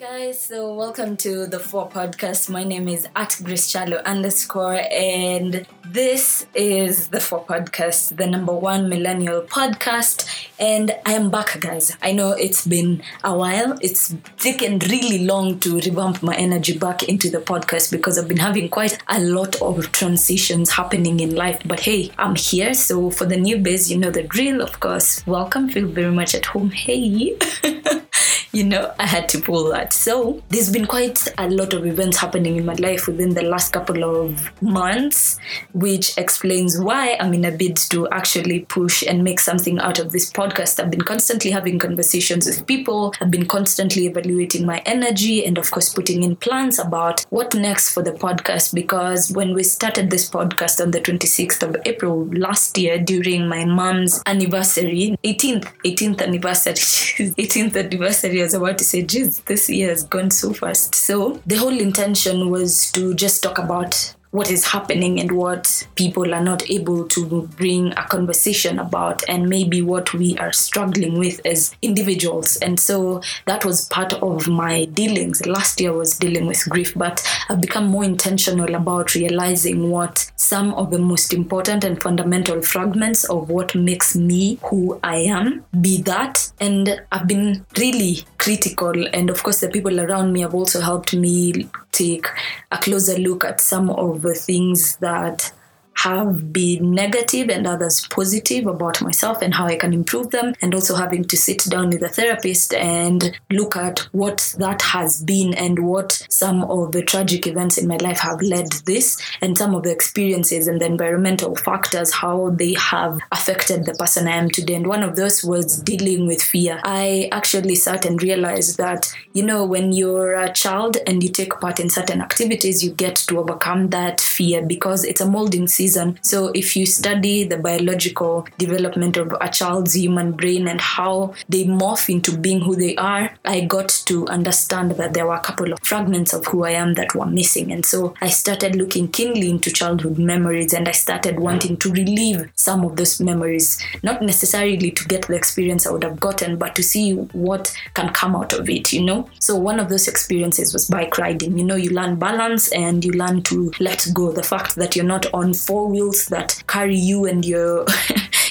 guys, so welcome to the Four Podcast. My name is at Grace Chalo underscore, and this is the Four Podcast, the number one millennial podcast. And I am back, guys. I know it's been a while. It's taken really long to revamp my energy back into the podcast because I've been having quite a lot of transitions happening in life. But hey, I'm here. So for the new newbies, you know the drill, of course. Welcome. Feel very much at home. Hey. you know, I had to pull that. So there's been quite a lot of events happening in my life within the last couple of months, which explains why I'm in a bid to actually push and make something out of this podcast. I've been constantly having conversations with people, I've been constantly evaluating my energy, and of course, putting in plans about what next for the podcast. Because when we started this podcast on the 26th of April last year during my mom's anniversary, 18th, 18th anniversary, 18th anniversary was about to say, geez, this year has gone so fast. So the whole intention was to just talk about what is happening and what people are not able to bring a conversation about and maybe what we are struggling with as individuals. And so that was part of my dealings. Last year was dealing with grief but i've become more intentional about realizing what some of the most important and fundamental fragments of what makes me who i am be that. And i've been really critical and of course the people around me have also helped me take a closer look at some of the things that have been negative and others positive about myself and how I can improve them, and also having to sit down with a therapist and look at what that has been and what some of the tragic events in my life have led this, and some of the experiences and the environmental factors, how they have affected the person I am today. And one of those was dealing with fear. I actually sat and realized that, you know, when you're a child and you take part in certain activities, you get to overcome that fear because it's a molding season. So, if you study the biological development of a child's human brain and how they morph into being who they are, I got to understand that there were a couple of fragments of who I am that were missing. And so, I started looking keenly into childhood memories and I started wanting to relive some of those memories, not necessarily to get the experience I would have gotten, but to see what can come out of it, you know? So, one of those experiences was bike riding. You know, you learn balance and you learn to let go. The fact that you're not on four wheels that carry you and you're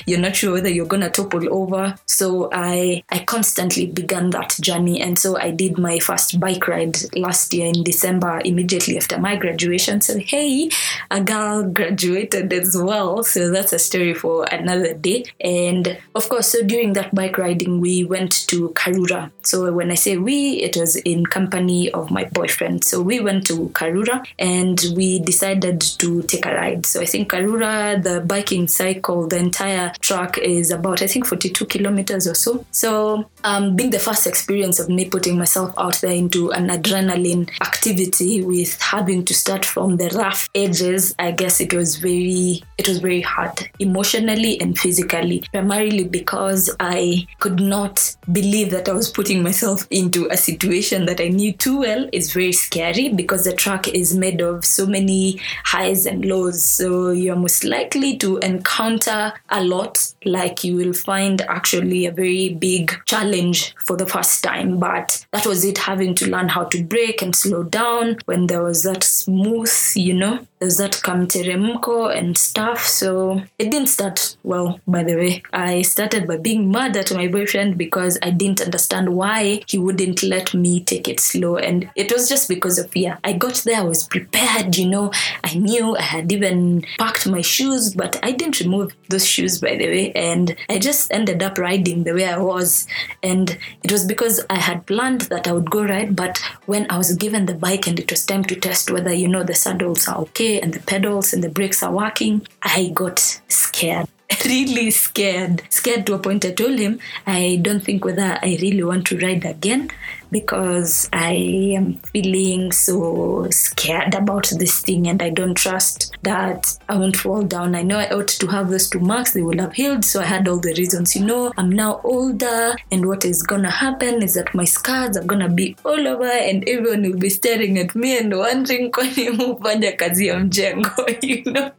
you're not sure whether you're gonna topple over. So i i constantly began that journey. And so i did my first bike ride last year in december immediately after my graduation. So hey a girl graduated as well. So that's a story for another day. And of course so during that bike riding we went to karura. So when i say we it was in company of my boyfriend. So we went to karura and we decided to take a ride. So i think karura the biking cycle the entire track is about I think 42 kilometers or so. So um, being the first experience of me putting myself out there into an adrenaline activity with having to start from the rough edges, I guess it was very it was very hard emotionally and physically, primarily because I could not believe that I was putting myself into a situation that I knew too well. It's very scary because the track is made of so many highs and lows. So you're most likely to encounter a lot, like you will find actually a very big challenge for the first time. But that was it having to learn how to brake and slow down when there was that smooth, you know, there's that kamteremko and stuff. So it didn't start well, by the way. I started by being mad at my boyfriend because I didn't understand why he wouldn't let me take it slow. And it was just because of fear. I got there, I was prepared, you know, I knew I had even packed my shoes, but I didn't remove those shoes, by the way. And I just ended up riding the way I was. And it was because I had planned that I would go ride, but when I was given the bike and it was time to test whether, you know, the saddles are okay and the pedals and the brakes are working, I got scared. really scared. Scared to a point I told him I don't think whether I really want to ride again because I am feeling so scared about this thing and I don't trust that I won't fall down. I know I ought to have those two marks, they will have healed. So I had all the reasons. You know, I'm now older, and what is gonna happen is that my scars are gonna be all over, and everyone will be staring at me and wondering, kwani hufanya kazi ya mjengo, you know?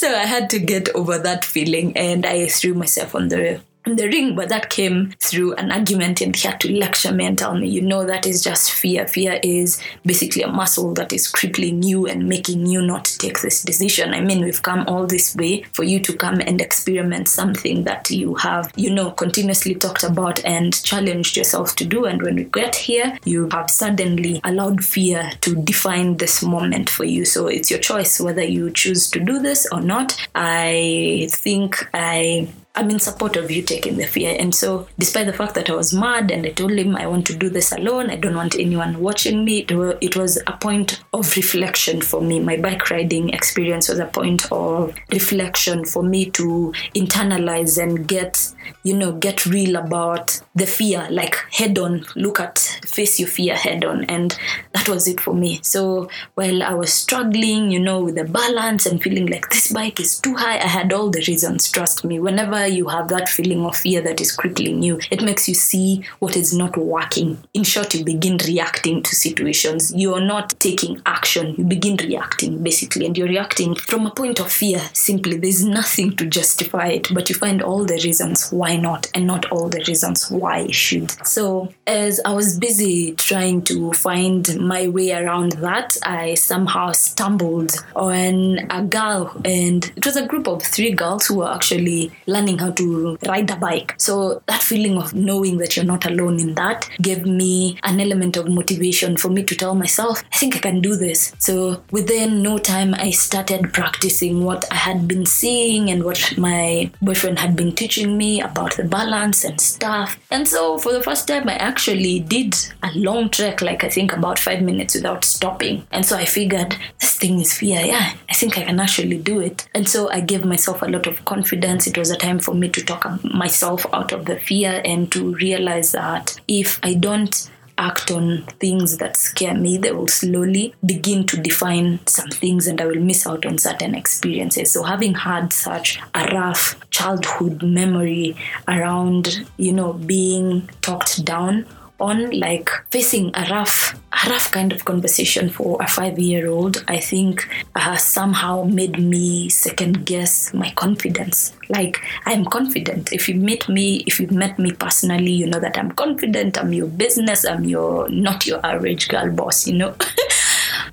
So I had to get over that feeling and I threw myself on the the ring, but that came through an argument and he had to lecture me and tell me, you know, that is just fear. Fear is basically a muscle that is crippling you and making you not take this decision. I mean, we've come all this way for you to come and experiment something that you have, you know, continuously talked about and challenged yourself to do. And when we get here, you have suddenly allowed fear to define this moment for you. So it's your choice whether you choose to do this or not. I think I I'm in support of you taking the fear. And so, despite the fact that I was mad and I told him I want to do this alone, I don't want anyone watching me, it was a point of reflection for me. My bike riding experience was a point of reflection for me to internalize and get, you know, get real about the fear, like head on, look at, face your fear head on. And that was it for me. So, while I was struggling, you know, with the balance and feeling like this bike is too high, I had all the reasons, trust me. Whenever you have that feeling of fear that is crippling you, it makes you see what is not working. In short, you begin reacting to situations. You're not taking action, you begin reacting basically, and you're reacting from a point of fear simply. There's nothing to justify it, but you find all the reasons why not, and not all the reasons why you should. So, as I was busy trying to find my way around that, I somehow stumbled on a girl, and it was a group of three girls who were actually learning how to ride a bike. So that feeling of knowing that you're not alone in that gave me an element of motivation for me to tell myself, I think I can do this. So within no time, I started practicing what I had been seeing and what my boyfriend had been teaching me about the balance and stuff. And so for the first time, I actually did a long trek, like I think about five minutes without stopping. And so I figured this thing is fear. Yeah, I think I can actually do it. And so I gave myself a lot of confidence. It was a time for me to talk myself out of the fear and to realize that if I don't act on things that scare me, they will slowly begin to define some things and I will miss out on certain experiences. So having had such a rough childhood memory around, you know, being talked down on like facing a rough a rough kind of conversation for a five year old i think uh, somehow made me second guess my confidence. Like i'm confident. If you meet me if you've met me personally you know that i'm confident. I'm your business. I'm your not your average girl boss you know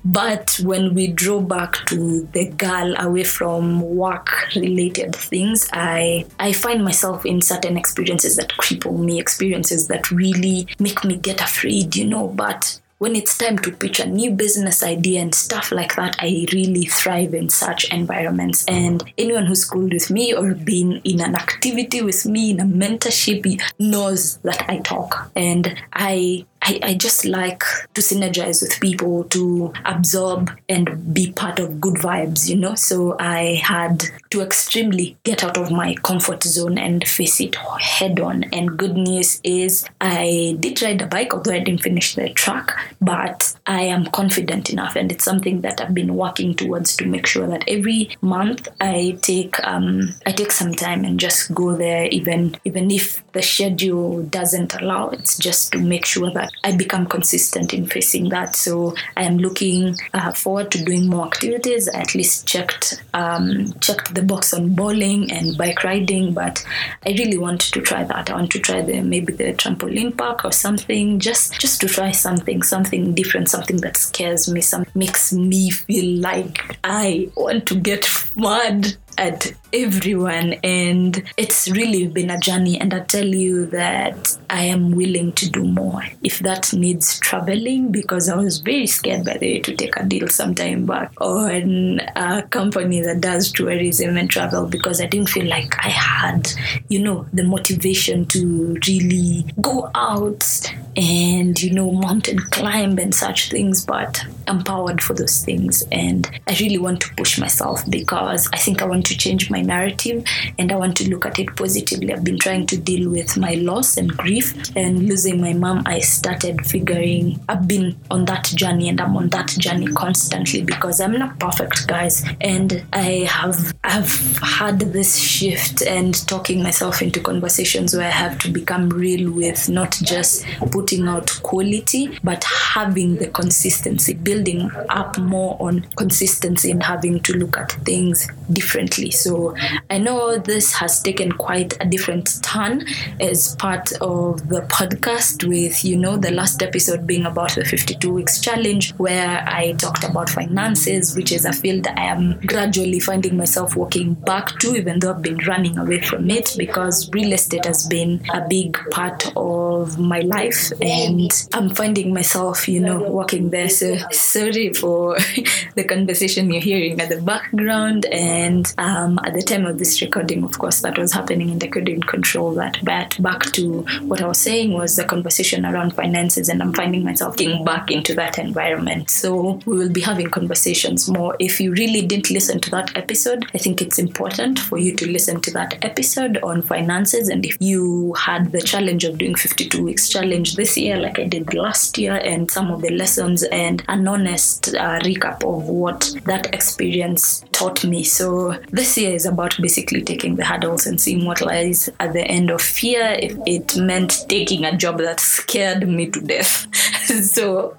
But when we draw back to the girl away from work related things, I I find myself in certain experiences that cripple me, experiences that really make me get afraid, you know, but when it's time to pitch a new business idea and stuff like that, I really thrive in such environments. And anyone who's schooled with me or been in an activity with me in a mentorship knows that I talk. And I I, I just like to synergize with people to absorb and be part of good vibes, you know. So I had to extremely get out of my comfort zone and face it head on. And good news is I did ride a bike, although I didn't finish the track, but I am confident enough, and it's something that I've been working towards to make sure that every month I take um, I take some time and just go there, even even if the schedule doesn't allow. It's just to make sure that I become consistent in facing that. So I am looking uh, forward to doing more activities. I at least checked um, checked the box on bowling and bike riding, but I really want to try that. I want to try the maybe the trampoline park or something, just just to try something, something different, something that scares me, some makes me feel like I want to get mad at everyone and it's really been a journey. And i tell you that i am willing to do more if that needs traveling because i was very scared by the way to take a deal sometime back on a company that does tourism and travel because i didn't feel like i had you know the motivation to really go out and you know mountain climb and such things but empowered for those things. And i really want to push myself because i think i want to change my narrative and I want to look at it positively. I've been trying to deal with my loss and grief and losing my mom. I started figuring I've been on that journey and I'm on that journey constantly because I'm not perfect, guys. And I have I've had this shift and talking myself into conversations where I have to become real with not just putting out quality, but having the consistency, building up more on consistency and having to look at things differently. So I know this has taken quite a different turn as part of the podcast, with, you know, the last episode being about the 52 weeks challenge, where I talked about finances, which is a field I am gradually finding myself walking back to, even though I've been running away from it because real estate has been a big part of my life and I'm finding myself, you know, walking there. So sorry for the conversation you're hearing at the background. And um, at the time of this recording, of course, that was happening and I couldn't control that. But back to what I was saying was the conversation around finances, and I'm finding myself getting back into that environment. So we will be having conversations more. If you really didn't listen to that episode, I think it's important for you to listen to that episode on finances. And if you had the challenge of doing 52 weeks challenge this year, like I did last year, and some of the lessons and an honest uh, recap of what that experience taught me. So this year is about basically taking the hurdles and seeing what lies at the end of fear. If it meant taking a job that scared me to death. so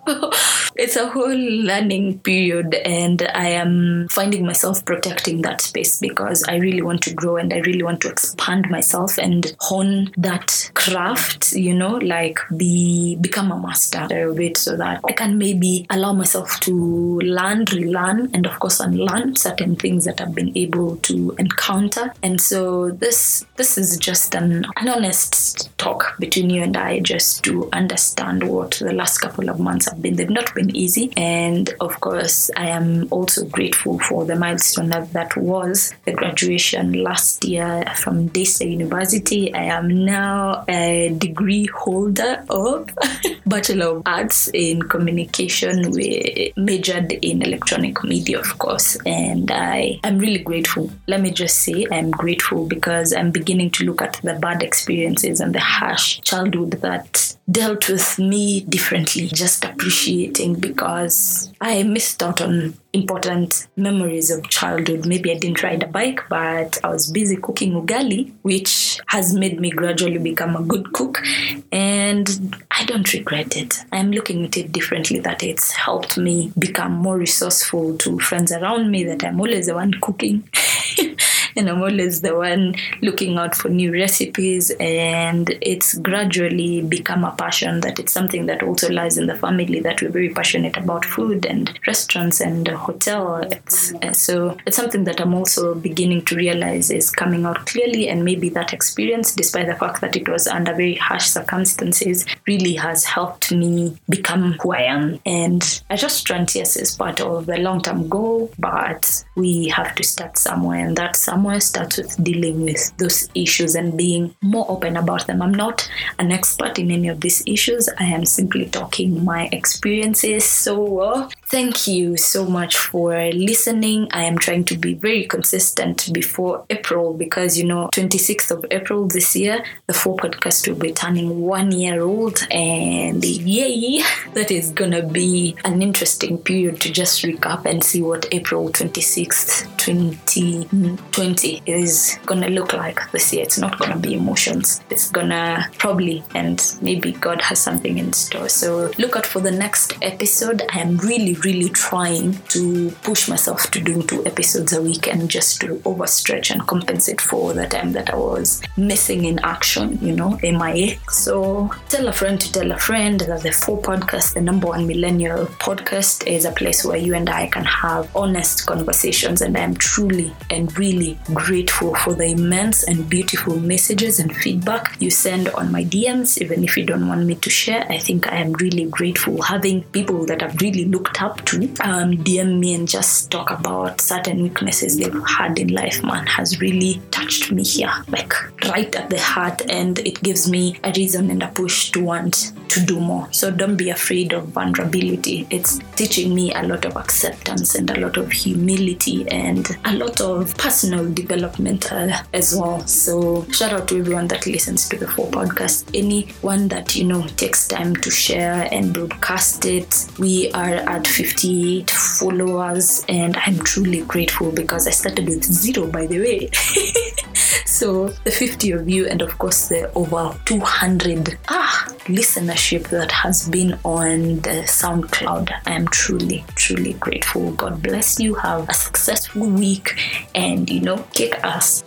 it's a whole learning period, and I am finding myself protecting that space because I really want to grow and I really want to expand myself and hone that craft, you know, like be become a master of it so that I can maybe allow myself to learn, relearn, and of course unlearn certain things that I've been able to encounter. And so this this is just an, an honest talk between you and I just to understand what the last couple of months have been. They've not been easy. And of course I am also grateful for the milestone that, that was the graduation last year from Daystar University. I am now a degree holder of Bachelor of Arts in Communication. We majored in electronic media, of course, and I am really grateful. Let me just say I'm grateful because I'm beginning to look at the bad experiences and the harsh childhood that dealt with me differently, just appreciating because I missed out on important memories of childhood. Maybe I didn't ride a bike, but I was busy cooking ugali, which has made me gradually become a good cook. And I don't regret it. I'm looking at it differently, that it's helped me become more resourceful to friends around me, that I'm always the one cooking. and I'm always the one looking out for new recipes. And it's gradually become a passion that it's something that also lies in the family that we're very passionate about food and restaurants and hotel. It's, uh, so it's something that I'm also beginning to realize is coming out clearly. And maybe that experience, despite the fact that it was under very harsh circumstances, really has helped me become who I am. And I just strength, yes, is part of the long term goal, but we have to start somewhere. And that somewhere starts with dealing with those issues and being more open about them. I'm not an expert in any of these issues. I am simply talking my experiences. So uh, thank you so much for listening. I am trying to be very consistent before April because you know 26th of April this year the four podcast will be turning one year old and yay that is gonna be an interesting period to just recap and see what April 26th 2020 is gonna look like this year. It's not gonna be emotions. It's gonna probably and maybe God has something in store. So look out for the next episode. I am really, really trying to push myself to doing two episodes a week and just to overstretch and compensate for the time that I was missing in action, you know, MIA. So tell a friend to tell a friend that the Four Podcast, the number one millennial podcast, is a place where you and I can have honest conversations. And I'm truly and really grateful for the immense and beautiful messages and feedback you send on my DMs, even if you don't want me to share. I think I am really grateful having people that I've really looked up to um, DM me and just talk about certain weaknesses they've had in life, man, has really touched me here, like right at the heart. And it gives me a reason and a push to want to do more. So don't be afraid of vulnerability. It's teaching me a lot of acceptance and a lot of humility and a lot of personal development uh, as well. So shout out to everyone that listens to the Four Podcast. Anyone that you know takes time to share and broadcast it. We are at 58 followers, and I'm truly grateful because I started with zero, by the way. so the 50 of you and of course the over 200 ah listenership that has been on the soundcloud. I am truly truly grateful. God bless you. Have a successful week and you know kick ass